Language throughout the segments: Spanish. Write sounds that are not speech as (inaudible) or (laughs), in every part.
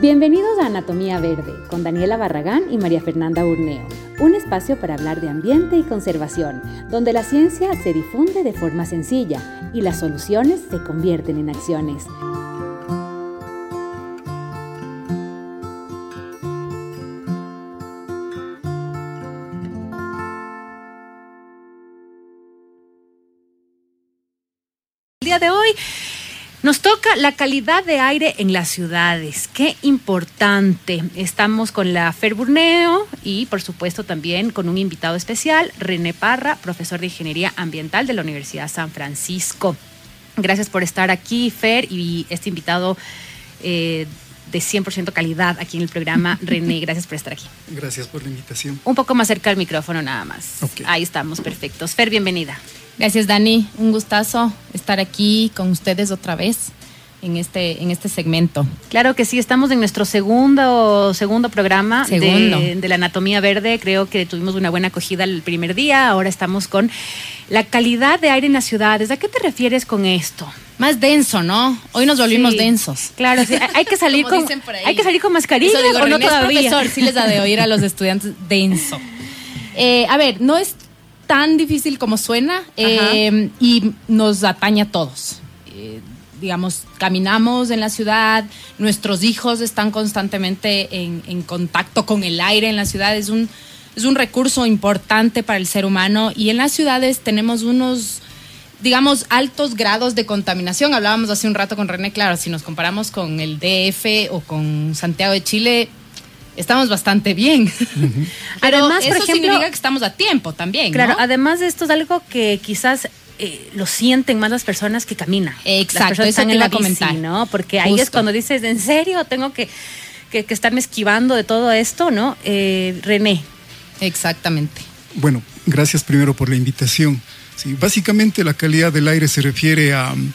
Bienvenidos a Anatomía Verde con Daniela Barragán y María Fernanda Urneo, un espacio para hablar de ambiente y conservación, donde la ciencia se difunde de forma sencilla y las soluciones se convierten en acciones. El día de hoy nos toca la calidad de aire en las ciudades. Qué importante. Estamos con la Fer Burneo y, por supuesto, también con un invitado especial, René Parra, profesor de Ingeniería Ambiental de la Universidad San Francisco. Gracias por estar aquí, Fer, y este invitado eh, de 100% calidad aquí en el programa. (laughs) René, gracias por estar aquí. Gracias por la invitación. Un poco más cerca del micrófono nada más. Ahí estamos, perfectos. Fer, bienvenida. Gracias, Dani. Un gustazo estar aquí con ustedes otra vez en este, en este segmento. Claro que sí, estamos en nuestro segundo, segundo programa Segundo. De, de la anatomía verde. Creo que tuvimos una buena acogida el primer día. Ahora estamos con la calidad de aire en las ciudades. ¿A qué te refieres con esto? Más denso, ¿no? Hoy nos volvimos Sí. densos. Claro, sí, hay- que salir con hay que salir con mascarilla digo, o no René todavía. profesor, sí les ha de oír a los estudiantes denso. (laughs) Eh, a ver, no es tan difícil como suena eh, y nos atañe a todos. Eh, digamos, caminamos en la ciudad, nuestros hijos están constantemente en, en contacto con el aire en la ciudad, es un, es un recurso importante para el ser humano y en las ciudades tenemos unos digamos, altos grados de contaminación. Hablábamos hace un rato con René, claro, si nos comparamos con el DF o con Santiago de Chile, estamos bastante bien. (laughs) Pero Además, por eso ejemplo- significa que estamos a tiempo también, Claro, ¿no? además de esto es algo que quizás eh, lo sienten más las personas que caminan. Exacto, las personas eso están en la comentar. bici, ¿no? Porque ahí es cuando dices, ¿en serio tengo que, que, que estarme esquivando de todo esto, no? Eh, René, Exactamente. Bueno, gracias primero por la invitación. Sí, básicamente la calidad del aire se refiere a mm,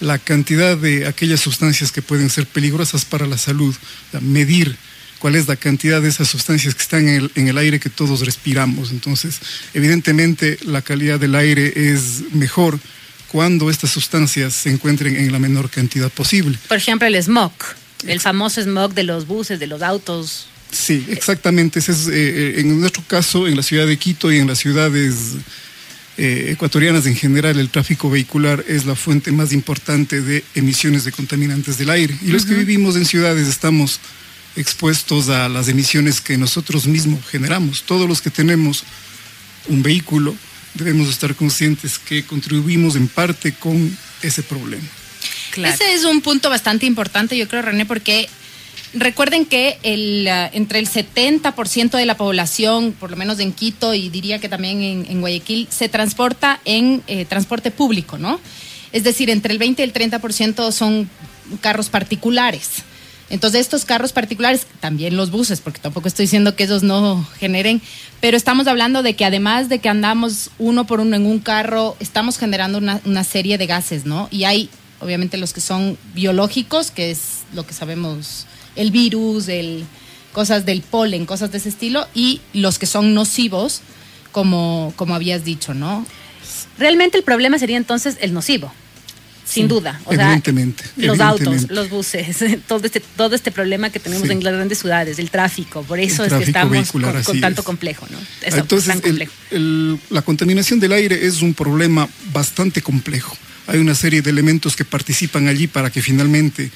la cantidad de aquellas sustancias que pueden ser peligrosas para la salud, o sea, medir cuál es la cantidad de esas sustancias que están en el, en el aire que todos respiramos. Entonces, evidentemente la calidad del aire es mejor cuando estas sustancias se encuentren en la menor cantidad posible. por ejemplo, el smog, el famoso smog de los buses, de los autos. Sí, exactamente. Ese es, eh, eh, en nuestro caso, en la ciudad de Quito y en las ciudades eh, ecuatorianas en general, el tráfico vehicular es la fuente más importante de emisiones de contaminantes del aire. Y los que vivimos en ciudades estamos expuestos a las emisiones que nosotros mismos generamos. Todos los que tenemos un vehículo debemos estar conscientes que contribuimos en parte con ese problema. Ese es un punto bastante importante, yo creo, René, porque recuerden que el, ah, entre el 70% de la población, por lo menos en Quito y diría que también en, en Guayaquil, se transporta en eh, transporte público, ¿no? Es decir, entre el 20 y el 30% son carros particulares. Entonces, estos carros particulares, también los buses, porque tampoco estoy diciendo que esos no generen, pero estamos hablando de que además de que andamos uno por uno en un carro, estamos generando una, una serie de gases, ¿no? Y hay, obviamente, los que son biológicos, que es lo que sabemos, el virus, el, cosas del polen, cosas de ese estilo, y los que son nocivos, como, como habías dicho, ¿no? Realmente el problema sería entonces el nocivo. Sin Sí, duda. O sea, evidentemente, los evidentemente. autos, los buses, (laughs) todo este, todo este problema que tenemos Sí. en las grandes ciudades, el tráfico. Por eso El es que estamos con, tanto es. complejo, ¿no? Es Entonces, tan el- complejo. el- la contaminación del aire es un problema bastante complejo. Hay una serie de elementos que participan allí para que finalmente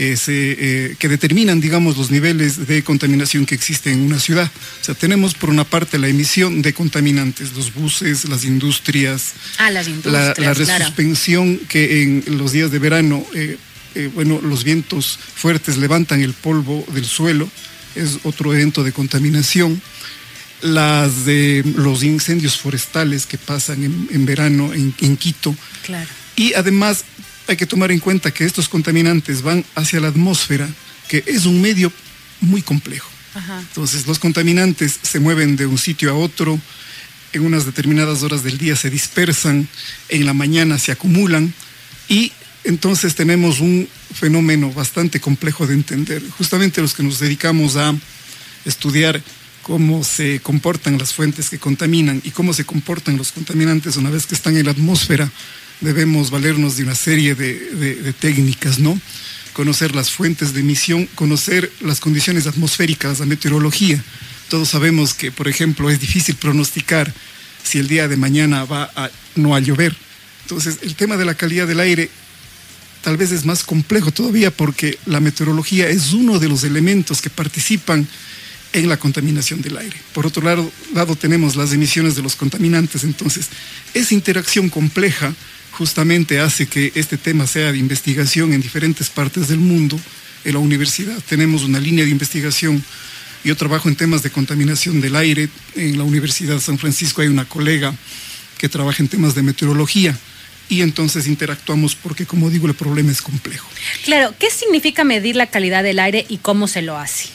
eh, se, eh, que determinan, digamos, los niveles de contaminación que existen en una ciudad. O sea, tenemos por una parte la emisión de contaminantes, los buses, las industrias, Ah, las la, industrias, la resuspensión que en los días de verano, eh, bueno, los vientos fuertes levantan el polvo del suelo, es otro evento de contaminación. Las de los incendios forestales que pasan en, en verano en, en Quito. Claro. Y además hay que tomar en cuenta que estos contaminantes van hacia la atmósfera, que es un medio muy complejo. Ajá. Entonces los contaminantes se mueven de un sitio a otro, en unas determinadas horas del día se dispersan, en la mañana se acumulan y entonces tenemos un fenómeno bastante complejo de entender. Justamente los que nos dedicamos a estudiar cómo se comportan las fuentes que contaminan y cómo se comportan los contaminantes una vez que están en la atmósfera, debemos valernos de una serie de, técnicas, ¿no? conocer las fuentes de emisión, conocer las condiciones atmosféricas, la meteorología. Todos sabemos que, por ejemplo, es difícil pronosticar si el día de mañana va a no a llover. Entonces, el tema de la calidad del aire tal vez es más complejo todavía porque la meteorología es uno de los elementos que participan en la contaminación del aire. Por otro lado tenemos las emisiones de los contaminantes, entonces esa interacción compleja justamente hace que este tema sea de investigación en diferentes partes del mundo. En la universidad tenemos una línea de investigación. Yo trabajo en temas de contaminación del aire. En la Universidad de San Francisco hay una colega que trabaja en temas de meteorología y entonces interactuamos porque, como digo, el problema es complejo. Claro, ¿qué significa medir la calidad del aire y cómo se lo hace?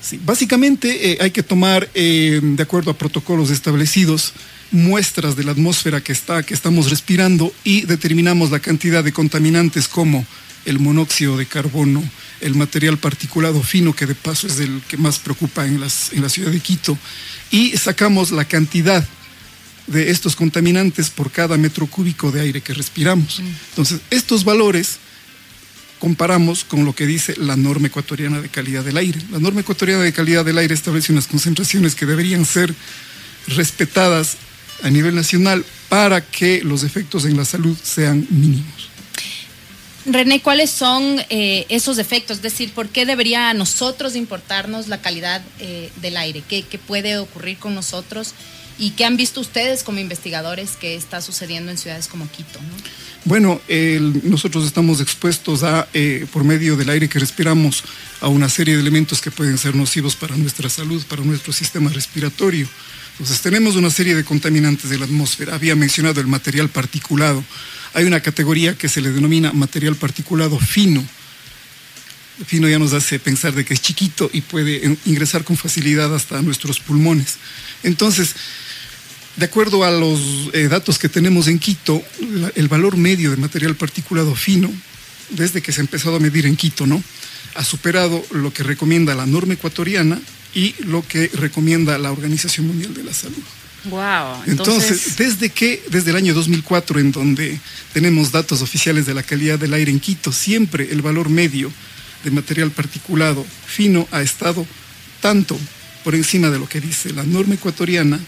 Sí, básicamente eh, hay que tomar, eh, de acuerdo a protocolos establecidos, muestras de la atmósfera que, está, que estamos respirando y determinamos la cantidad de contaminantes como el monóxido de carbono, el material particulado fino, que de paso es el que más preocupa en, las, en la ciudad de Quito, y sacamos la cantidad de estos contaminantes por cada metro cúbico de aire que respiramos. Mm. Entonces, estos valores comparamos con lo que dice la norma ecuatoriana de calidad del aire. La norma ecuatoriana de calidad del aire establece unas concentraciones que deberían ser respetadas a nivel nacional para que los efectos en la salud sean mínimos. René, ¿cuáles son eh, esos efectos? Es decir, ¿por qué debería a nosotros importarnos la calidad eh, del aire? ¿Qué, ¿Qué, puede ocurrir con nosotros? ¿Y qué han visto ustedes como investigadores que está sucediendo en ciudades como Quito? Bueno, nosotros estamos expuestos a, eh, por medio del aire que respiramos, a una serie de elementos que pueden ser nocivos para nuestra salud, para nuestro sistema respiratorio. Entonces tenemos una serie de contaminantes de la atmósfera. Había mencionado el material particulado. Hay una categoría que se le denomina material particulado fino. fino ya nos hace pensar de que es chiquito y puede ingresar con facilidad hasta nuestros pulmones. Entonces, de acuerdo a los eh, datos que tenemos en Quito, el valor medio de material particulado fino, desde que se ha empezado a medir en Quito, ¿no? ha superado lo que recomienda la norma ecuatoriana y lo que recomienda la Organización Mundial de la Salud. Wow. Entonces, desde que, desde el año 2004, en donde tenemos datos oficiales de la calidad del aire en Quito, siempre el valor medio de material particulado fino ha estado tanto por encima de lo que dice la norma ecuatoriana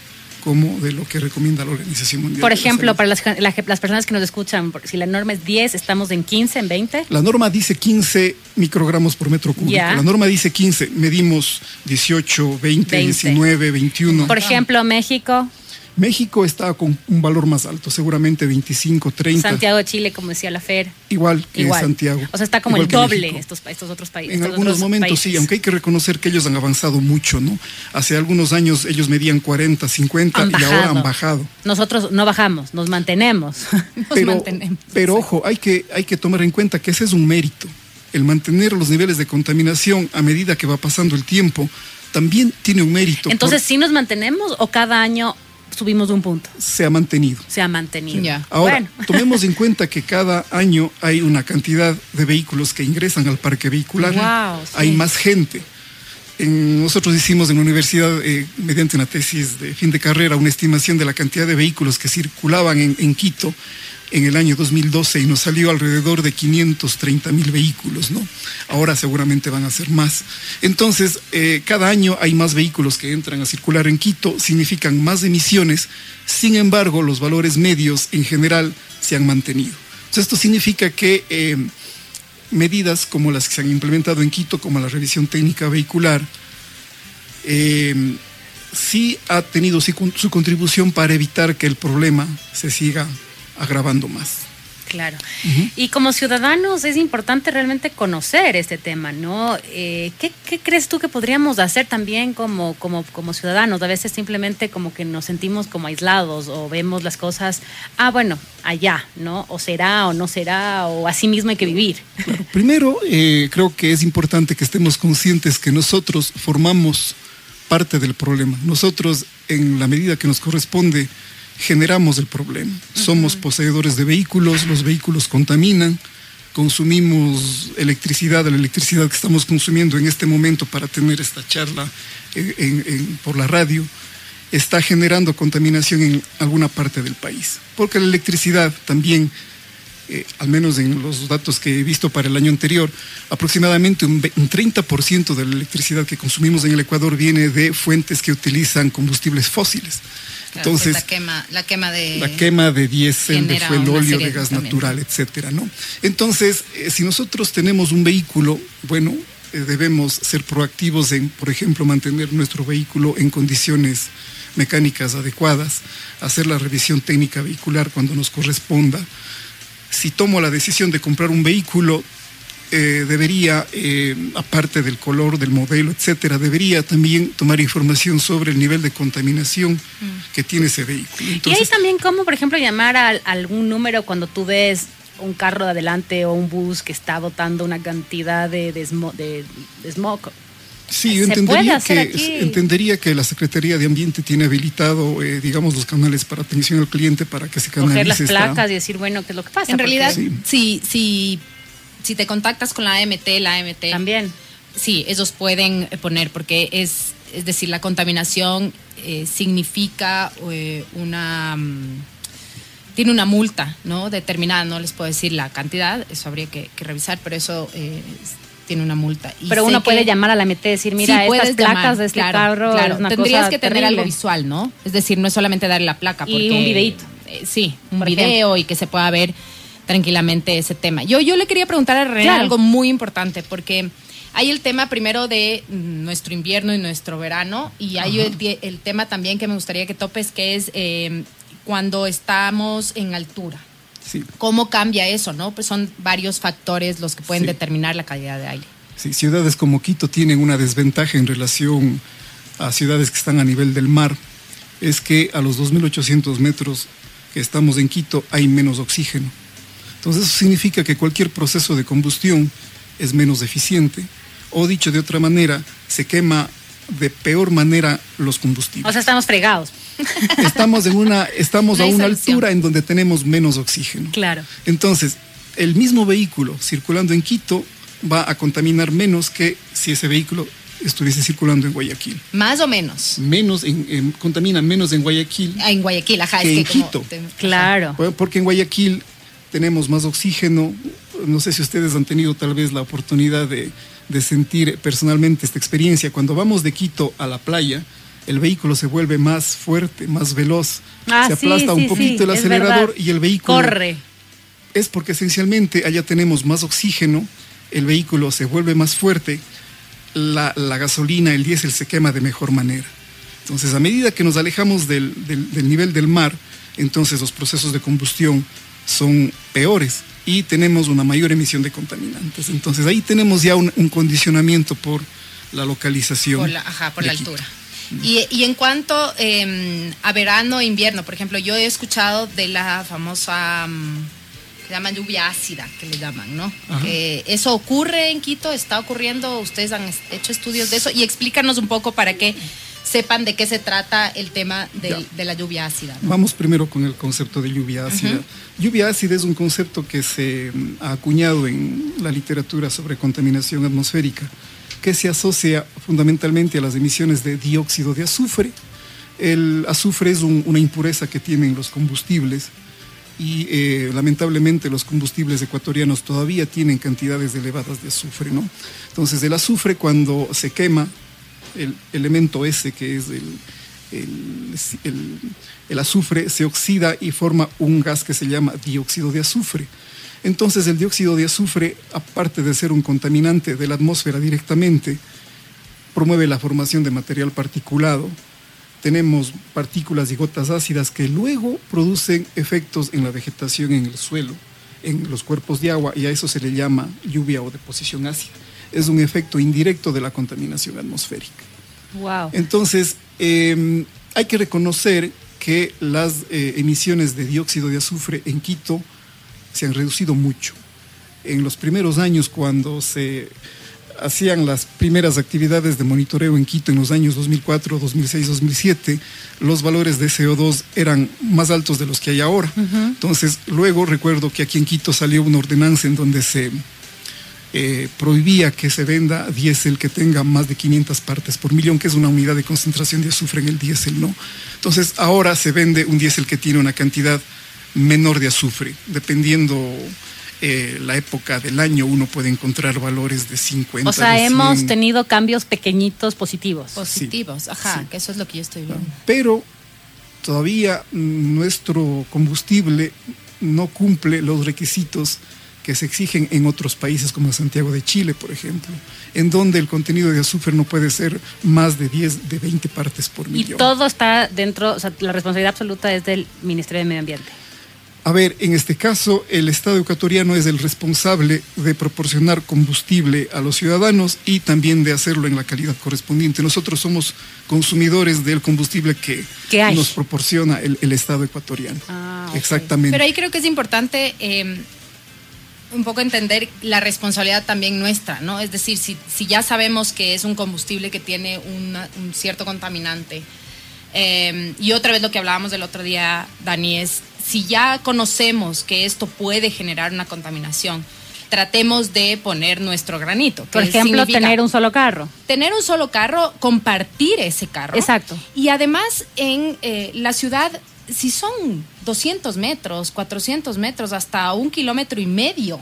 como de lo que recomienda la Organización Mundial. Por ejemplo, para las, las, personas que nos escuchan, si la norma es 10, ¿estamos en 15, en 20? La norma dice 15 microgramos por metro cúbico. La norma dice 15, medimos 18, 20, 19, 21. Por ejemplo, México. México está con un valor más alto, seguramente 25, 30. Santiago de Chile, como decía la FER. Igual que Santiago. O sea, está como el doble estos, estos, otros países. En algunos momentos sí, aunque hay que reconocer que ellos han avanzado mucho, ¿no? Hace algunos años ellos medían 40, 50 y ahora han bajado. Nosotros no bajamos, nos mantenemos. (laughs) nos pero, mantenemos. Pero ojo, hay que, hay que tomar en cuenta que ese es un mérito. El mantener los niveles de contaminación a medida que va pasando el tiempo también tiene un mérito. Entonces, ¿sí nos mantenemos o cada año subimos un punto. Se ha mantenido. Se ha mantenido. Ahora, (laughs) tomemos en cuenta que cada año hay una cantidad de vehículos que ingresan al parque vehicular. Hay más gente. nosotros hicimos en la universidad, eh, mediante una tesis de fin de carrera, una estimación de la cantidad de vehículos que circulaban en Quito en el año 2012 y nos salió alrededor de 530 mil vehículos, ¿no? Ahora seguramente van a ser más. Entonces, eh, cada año hay más vehículos que entran a circular en Quito, significan más emisiones, sin embargo, los valores medios en general se han mantenido. esto significa que eh, medidas como las que se han implementado en Quito, como la revisión técnica vehicular, eh, sí ha tenido su contribución para evitar que el problema se siga agravando más. Claro. Y como ciudadanos es importante realmente conocer este tema, ¿no? Eh, ¿qué, crees tú que podríamos hacer también como, como, como ciudadanos? A veces simplemente como que nos sentimos como aislados o vemos las cosas, ah, bueno, allá, ¿no? O será o no será, o así mismo hay que vivir. primero, eh, creo que es importante que estemos conscientes que nosotros formamos parte del problema. Nosotros, en la medida que nos corresponde, generamos el problema. Somos poseedores de vehículos, los vehículos contaminan, consumimos electricidad, la electricidad que estamos consumiendo en este momento para tener esta charla por la radio, está generando contaminación en alguna parte del país, porque la electricidad también eh, al menos en los datos que he visto para el año anterior, aproximadamente un, 30% de la electricidad que consumimos en el Ecuador viene de fuentes que utilizan combustibles fósiles. Pues Entonces, la quema, la quema de la quema de diésel, de fuel óleo, de gas natural, etcétera, ¿no? Entonces, eh, si nosotros tenemos un vehículo, bueno, eh, debemos ser proactivos en, por ejemplo, mantener nuestro vehículo en condiciones mecánicas adecuadas, hacer la revisión técnica vehicular cuando nos corresponda. Si tomo la decisión de comprar un vehículo, eh, debería, eh, aparte del color, del modelo, etcétera, debería también tomar información sobre el nivel de contaminación mm. que tiene ese vehículo. y hay también cómo, por ejemplo, llamar a, algún número cuando tú ves un carro de adelante o un bus que está botando una cantidad de, de, de smog Sí, yo entendería que, entendería que la Secretaría de Ambiente tiene habilitado, eh, digamos, los canales para atención al cliente para que se canalice. Coger las placas y decir, bueno, ¿qué es lo que pasa? En realidad, sí. si, si, te contactas con la AMT, la AMT... También. Sí, ellos pueden poner, porque es, es decir, la contaminación eh, significa eh, una... Mm, tiene una multa, ¿no? Determinada, no les puedo decir la cantidad, eso habría que, revisar, pero eso tiene una multa. Pero uno puede llamar a la MT y decir, mira, estas placas de este carro. Claro. Tendrías que tener algo visual, ¿no? Es decir, no es solamente darle la placa. y un videito. Eh, sí, un video y que se pueda ver tranquilamente ese tema. Yo, yo le quería preguntar a René algo muy importante, porque hay el tema primero de nuestro invierno y nuestro verano, y hay el, tema también que me gustaría que topes, que es eh, cuando estamos en altura. ¿Cómo cambia eso? ¿no? Pues son varios factores los que pueden determinar la calidad de aire. Sí, ciudades como Quito tienen una desventaja en relación a ciudades que están a nivel del mar. Es que a los 2.800 metros que estamos en Quito hay menos oxígeno. Entonces eso significa que cualquier proceso de combustión es menos eficiente. O dicho de otra manera, se quema de peor manera los combustibles. O sea, estamos fregados. (laughs) Estamos en una, estamos a una altura en donde tenemos menos oxígeno. Claro. Entonces, el mismo vehículo circulando en Quito va a contaminar menos que si ese vehículo estuviese circulando en Guayaquil. Más o menos. Menos, en, contamina menos en Guayaquil. Ah, en Guayaquil, ajá. Que en Quito. claro. Porque en Guayaquil tenemos más oxígeno. No sé si ustedes han tenido tal vez la oportunidad de, de sentir personalmente esta experiencia. Cuando vamos de Quito a la playa, el vehículo se vuelve más fuerte, más veloz. Ah, se aplasta un poquito el acelerador y el vehículo... Corre. Es porque esencialmente allá tenemos más oxígeno, el vehículo se vuelve más fuerte, la, gasolina, el diésel se quema de mejor manera. Entonces, a medida que nos alejamos del, nivel del mar, entonces los procesos de combustión son peores y tenemos una mayor emisión de contaminantes. Entonces ahí tenemos ya un, condicionamiento por la localización. Por la, ajá, por la altura. Y, en cuanto em, a verano e invierno, por ejemplo, yo he escuchado de la famosa, mm, se llama lluvia ácida, que le llaman, ¿no? eso ocurre en Quito, está ocurriendo, ustedes han hecho estudios de eso y explícanos un poco para que sepan de qué se trata el tema de, la lluvia ácida. Vamos primero con el concepto de lluvia ácida. Lluvia ácida es un concepto que se mm, ha acuñado en la literatura sobre contaminación atmosférica que se asocia fundamentalmente a las emisiones de dióxido de azufre. El azufre es una impureza que tienen los combustibles y eh, lamentablemente los combustibles ecuatorianos todavía tienen cantidades elevadas de azufre. ¿no? Entonces el azufre cuando se quema, el elemento S que es el azufre se oxida y forma un gas que se llama dióxido de azufre. Entonces el dióxido de azufre, aparte de ser un contaminante de la atmósfera directamente, promueve la formación de material particulado. Tenemos partículas y gotas ácidas que luego producen efectos en la vegetación, en el suelo, en los cuerpos de agua, y a eso se le llama lluvia o deposición ácida. Es un efecto indirecto de la contaminación atmosférica. Wow. Entonces, em, hay que reconocer que las eh, emisiones de dióxido de azufre en Quito se han reducido mucho. En los primeros años, cuando se hacían las primeras actividades de monitoreo en Quito en los años 2004, 2006, 2007, los valores de CO2 eran más altos de los que hay ahora. Entonces, luego recuerdo que aquí en Quito salió una ordenanza en donde se eh, prohibía que se venda diésel que tenga más de 500 partes por millón, que es una unidad de concentración de azufre en el diésel, ¿no? Entonces, ahora se vende un diésel que tiene una cantidad menor de azufre. Dependiendo eh, la época del año, uno puede encontrar valores de 50. O sea, hemos tenido cambios pequeñitos positivos. Positivos, ajá, que eso es lo que yo estoy viendo. Pero todavía nuestro combustible no cumple los requisitos que se exigen en otros países como Santiago de Chile, por ejemplo, en donde el contenido de azufre no puede ser más de 10, de 20 partes por millón. Y todo está dentro, o sea, la responsabilidad absoluta es del Ministerio de Medio Ambiente. A ver, en este caso, el Estado ecuatoriano es el responsable de proporcionar combustible a los ciudadanos y también de hacerlo en la calidad correspondiente. Nosotros somos consumidores del combustible que nos proporciona el, Estado ecuatoriano. Ah, Exactamente. Pero ahí creo que es importante eh, un poco entender la responsabilidad también nuestra, ¿no? Es decir, si, si ya sabemos que es un combustible que tiene un cierto contaminante, eh, y otra vez lo que hablábamos del otro día, Dani, es si ya conocemos que esto puede generar una contaminación, tratemos de poner nuestro granito. Por ejemplo, tener un solo carro. Tener un solo carro, compartir ese carro. Exacto. Y además en eh, la ciudad si son 200 metros, 400 metros, hasta un kilómetro y medio.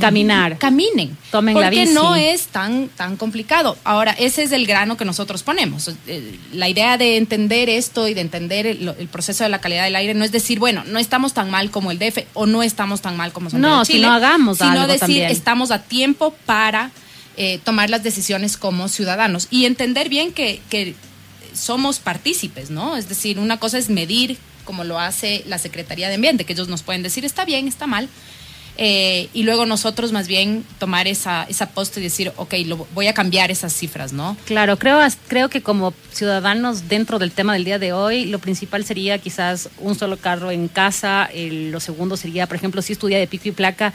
Caminar. (laughs) Caminen. Tomen la bici. no es tan, tan complicado. Ahora, ese es el grano que nosotros ponemos. Eh, la idea de entender esto y de entender el, proceso de la calidad del aire no es decir, bueno, no estamos tan mal como el DF o no estamos tan mal como Santiago No, si no hagamos Sino decir, estamos a tiempo para eh, tomar las decisiones como ciudadanos y entender bien que, que somos partícipes, ¿no? Es decir, una cosa es medir como lo hace la Secretaría de Ambiente, que ellos nos pueden decir está bien, está mal. Eh, y luego nosotros más bien tomar esa, esa post y decir, ok, lo, voy a cambiar esas cifras, ¿no? Claro, creo, creo que como ciudadanos dentro del tema del día de hoy, lo principal sería quizás un solo carro en casa, lo segundo sería, por ejemplo, si estudia de pico y placa,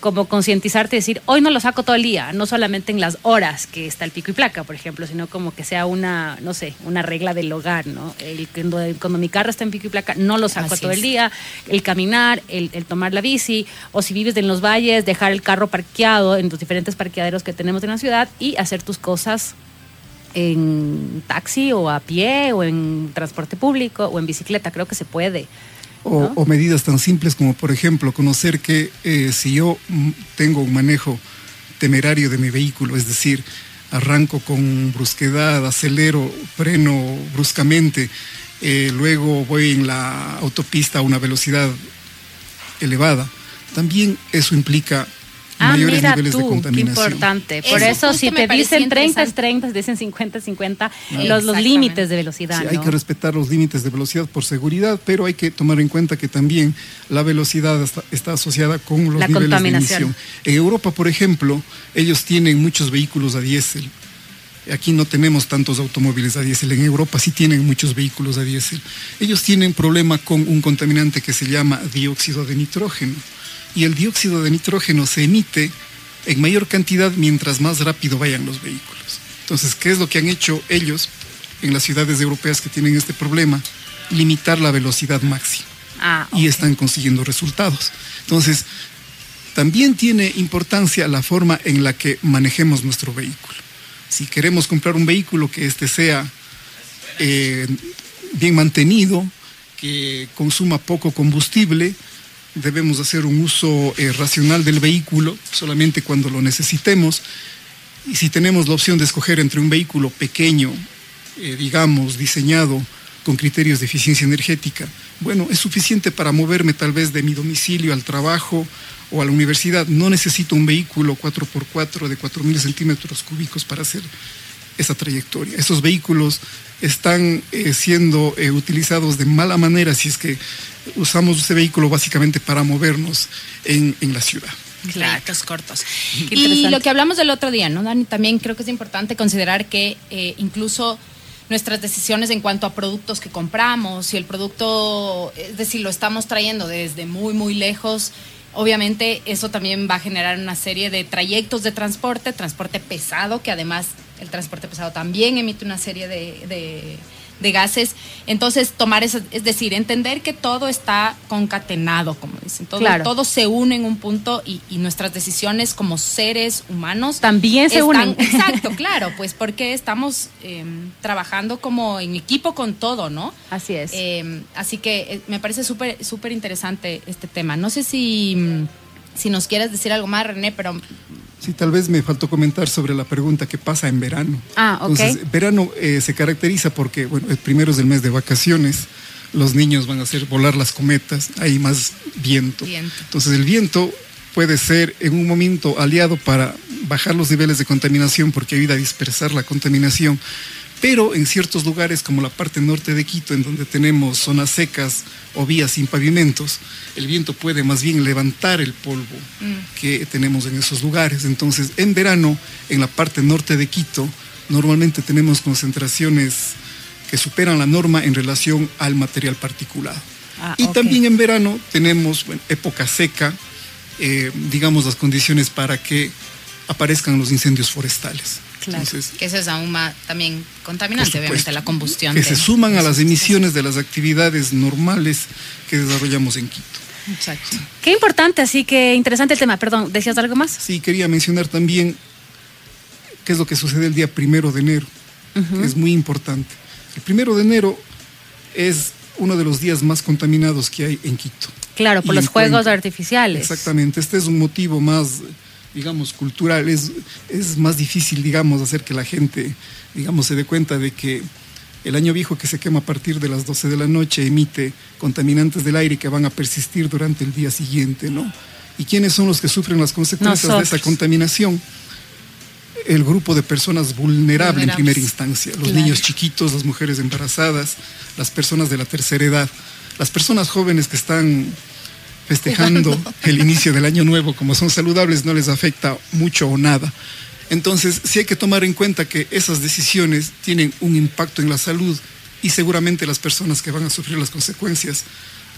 como concientizarte y decir, hoy no lo saco todo el día, no solamente en las horas que está el pico y placa, por ejemplo, sino como que sea una, no sé, una regla del hogar, ¿no? El, cuando, mi carro está en pico y placa, no lo saco todo el día, el caminar, el, tomar la bici, o si vives en los valles, dejar el carro parqueado en los diferentes parqueaderos que tenemos en la ciudad y hacer tus cosas en taxi o a pie o en transporte público o en bicicleta, creo que se puede. O, medidas tan simples como, por ejemplo, conocer que eh, si yo tengo un manejo temerario de mi vehículo, es decir, arranco con brusquedad, acelero, freno bruscamente, eh, luego voy en la autopista a una velocidad elevada, también eso implica ah, mayores niveles de contaminación. Qué importante. Por eso, si te dicen 30 es 30, dicen 50 es 50, los, los límites de velocidad. Sí, hay que respetar los límites de velocidad por seguridad, pero hay que tomar en cuenta que también la velocidad está, asociada con los niveles de emisión. En Europa, por ejemplo, ellos tienen muchos vehículos a diésel. Aquí no tenemos tantos automóviles a diésel. En Europa sí tienen muchos vehículos a diésel. Ellos tienen problema con un contaminante que se llama dióxido de nitrógeno y el dióxido de nitrógeno se emite en mayor cantidad mientras más rápido vayan los vehículos. Entonces, ¿qué es lo que han hecho ellos en las ciudades europeas que tienen este problema? Limitar la velocidad máxima. Ah, y están consiguiendo resultados. Entonces, también tiene importancia la forma en la que manejemos nuestro vehículo. Si queremos comprar un vehículo que éste sea eh, bien mantenido, que consuma poco combustible, debemos hacer un uso eh, racional del vehículo solamente cuando lo necesitemos. Y si tenemos la opción de escoger entre un vehículo pequeño, eh, digamos, diseñado con criterios de eficiencia energética, bueno, es suficiente para moverme tal vez de mi domicilio al trabajo o a la universidad. No necesito un vehículo 4x4 de 4.000 centímetros cúbicos para hacer esa trayectoria. Esos vehículos están eh, siendo utilizados de mala manera si es que usamos ese vehículo básicamente para movernos en, la ciudad. Claro, cortos. Y lo que hablamos del otro día, ¿no, Dani? También creo que es importante considerar que eh, incluso nuestras decisiones en cuanto a productos que compramos, si el producto, es decir, lo estamos trayendo desde muy, muy lejos, obviamente eso también va a generar una serie de trayectos de transporte, transporte pesado, que además el transporte pesado también emite una serie de de gases. Entonces, tomar eso, es decir, entender que todo está concatenado, como dicen. Todo, Claro. todo se une en un punto y, y nuestras decisiones como seres humanos También se están- unen. (laughs) Exacto, (laughs) claro, pues porque estamos eh, trabajando como en equipo con todo, ¿no? Así es. Eh, así que eh, me parece súper súper interesante este tema. No sé si, si nos quieres decir algo más, René, pero Sí, tal vez me faltó comentar sobre la pregunta que pasa en verano. Ah, ok. Entonces, verano eh, se caracteriza porque, bueno, el primero es el mes de vacaciones, los niños van a hacer volar las cometas, hay más viento. Viento. Entonces, el viento puede ser en un momento aliado para bajar los niveles de contaminación porque ayuda a dispersar la contaminación, pero en ciertos lugares como la parte norte de Quito, en donde tenemos zonas secas o vías sin pavimentos, el viento puede más bien levantar el polvo que tenemos en esos lugares. Entonces, en verano, en la parte norte de Quito, normalmente tenemos concentraciones que superan la norma en relación al material particulado. Ah, y también en verano tenemos bueno, época seca, eh, digamos las condiciones para que aparezcan los incendios forestales. Claro. Entonces, que eso es aún más también contaminante, obviamente, la combustión. Que de- se suman de a las emisiones de las actividades normales que desarrollamos en Quito. Exacto. Qué importante, así que interesante el tema. Perdón, ¿decías algo más? Sí, quería mencionar también qué es lo que sucede el día primero de enero, que es muy importante. El primero de enero es uno de los días más contaminados que hay en Quito. Claro, por Y los juegos Cuenca. artificiales. Exactamente, este es un motivo más, digamos, cultural, es, es más difícil, digamos, hacer que la gente, digamos, se dé cuenta de que el año viejo que se quema a partir de las 12 de la noche emite contaminantes del aire que van a persistir durante el día siguiente, ¿no? ¿Y quiénes son los que sufren las consecuencias de esa contaminación? El grupo de personas vulnerables en Vulnerables. primera instancia, los Claro. niños chiquitos, las mujeres embarazadas, las personas de la tercera edad, las personas jóvenes que están festejando (laughs) el inicio del año nuevo, como son saludables, no les afecta mucho o nada. Entonces, sí hay que tomar en cuenta que esas decisiones tienen un impacto en la salud y seguramente las personas que van a sufrir las consecuencias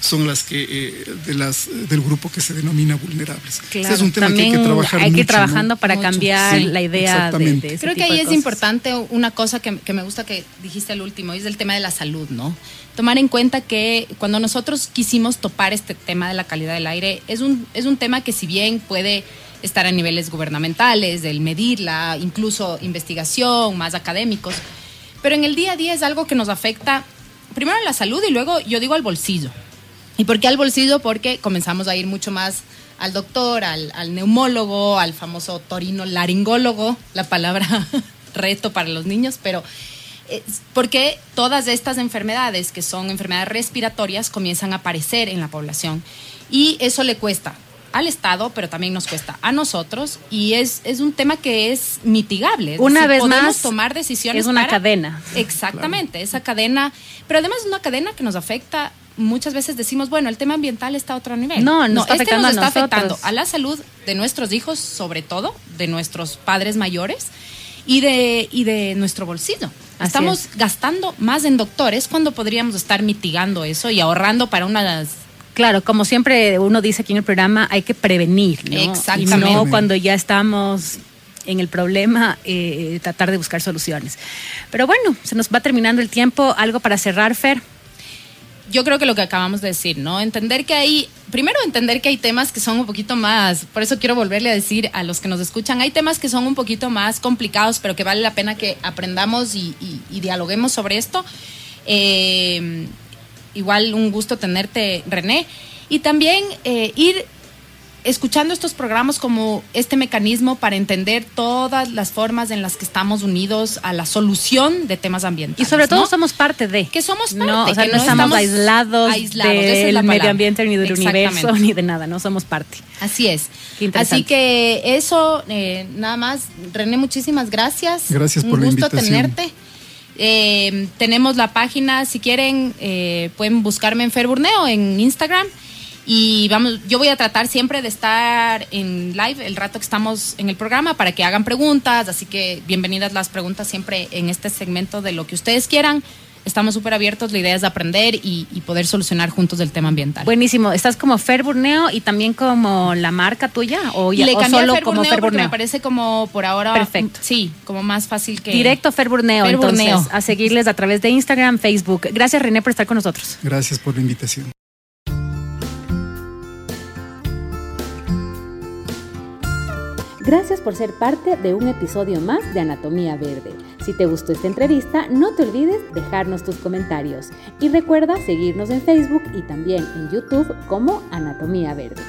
son las que eh, de las del grupo que se denomina vulnerables. Este Claro, es un tema también que hay que trabajar hay que ir mucho, trabajando ¿no? para Mucho. cambiar Sí, la idea de, exactamente. de ese Creo que tipo de ahí es importante una cosa que, que me gusta que dijiste al último, y es el tema de la salud, ¿no? Tomar en cuenta que cuando nosotros quisimos topar este tema de la calidad del aire, es un, es un tema que si bien puede estar a niveles gubernamentales, del medirla, incluso investigación, más académicos, pero en el día a día es algo que nos afecta primero a la salud y luego yo digo al bolsillo. ¿Y por qué al bolsillo? Porque comenzamos a ir mucho más al doctor, al, al neumólogo, al famoso torino laringólogo, la palabra (laughs) reto para los niños, pero eh, porque todas estas enfermedades, que son enfermedades respiratorias, comienzan a aparecer en la población. Y eso le cuesta al Estado, pero también nos cuesta a nosotros, y es, es un tema que es mitigable. Es Una decir, vez podemos más, tomar decisiones. es una para- cadena. Exactamente, esa cadena, pero además es una cadena que nos afecta. Muchas veces decimos, bueno, el tema ambiental está a otro nivel. No, está este afectando nos está afectando a la salud de nuestros hijos, sobre todo, de nuestros padres mayores y de, y de nuestro bolsillo. Así Estamos es. gastando más en doctores cuando podríamos estar mitigando eso y ahorrando para unas Claro, como siempre uno dice aquí en el programa, hay que prevenir, ¿no? Exactamente. Y no cuando ya estamos en el problema, eh, tratar de buscar soluciones. Pero bueno, se nos va terminando el tiempo. Algo para cerrar, Fer. Yo creo que lo que acabamos de decir, ¿no? Entender que hay, primero entender que hay temas que son un poquito más, por eso quiero volverle a decir a los que nos escuchan, hay temas que son un poquito más complicados, pero que vale la pena que aprendamos y, y- y dialoguemos sobre esto. Eh, igual un gusto tenerte, René. Y también eh, ir escuchando estos programas como este mecanismo para entender todas las formas en las que estamos unidos a la solución de temas Y ambientales. sobre todo ¿no? somos parte de. Que somos No, parte, o sea, que no, no estamos, estamos aislados, aislados, esa es del medio ambiente ni del universo ni de nada, no somos parte. Así es. Así que eso, eh, nada más. René, muchísimas gracias. Gracias por Un la gusto invitación. tenerte. Eh, tenemos la página, si quieren, eh, pueden buscarme en Ferburneo en Instagram. Y vamos, yo voy a tratar siempre de estar en live el rato que estamos en el programa para que hagan preguntas. Así que bienvenidas las preguntas siempre en este segmento de lo que ustedes quieran. estamos súper abiertos, la idea es aprender y, poder solucionar juntos el tema ambiental. Buenísimo, ¿estás como Fer Burneo y también como la marca tuya o, ya, Le o solo Fer como Fer Burneo? Me parece como por ahora... Perfecto. Sí, como más fácil que... Directo Fer Burneo, entonces, a seguirles a través de Instagram, Facebook. Gracias René por estar con nosotros. Gracias por la invitación. Gracias por ser parte de un episodio más de Anatomía Verde. Si te gustó esta entrevista, no te olvides dejarnos tus comentarios y recuerda seguirnos en Facebook y también en YouTube como Anatomía Verde.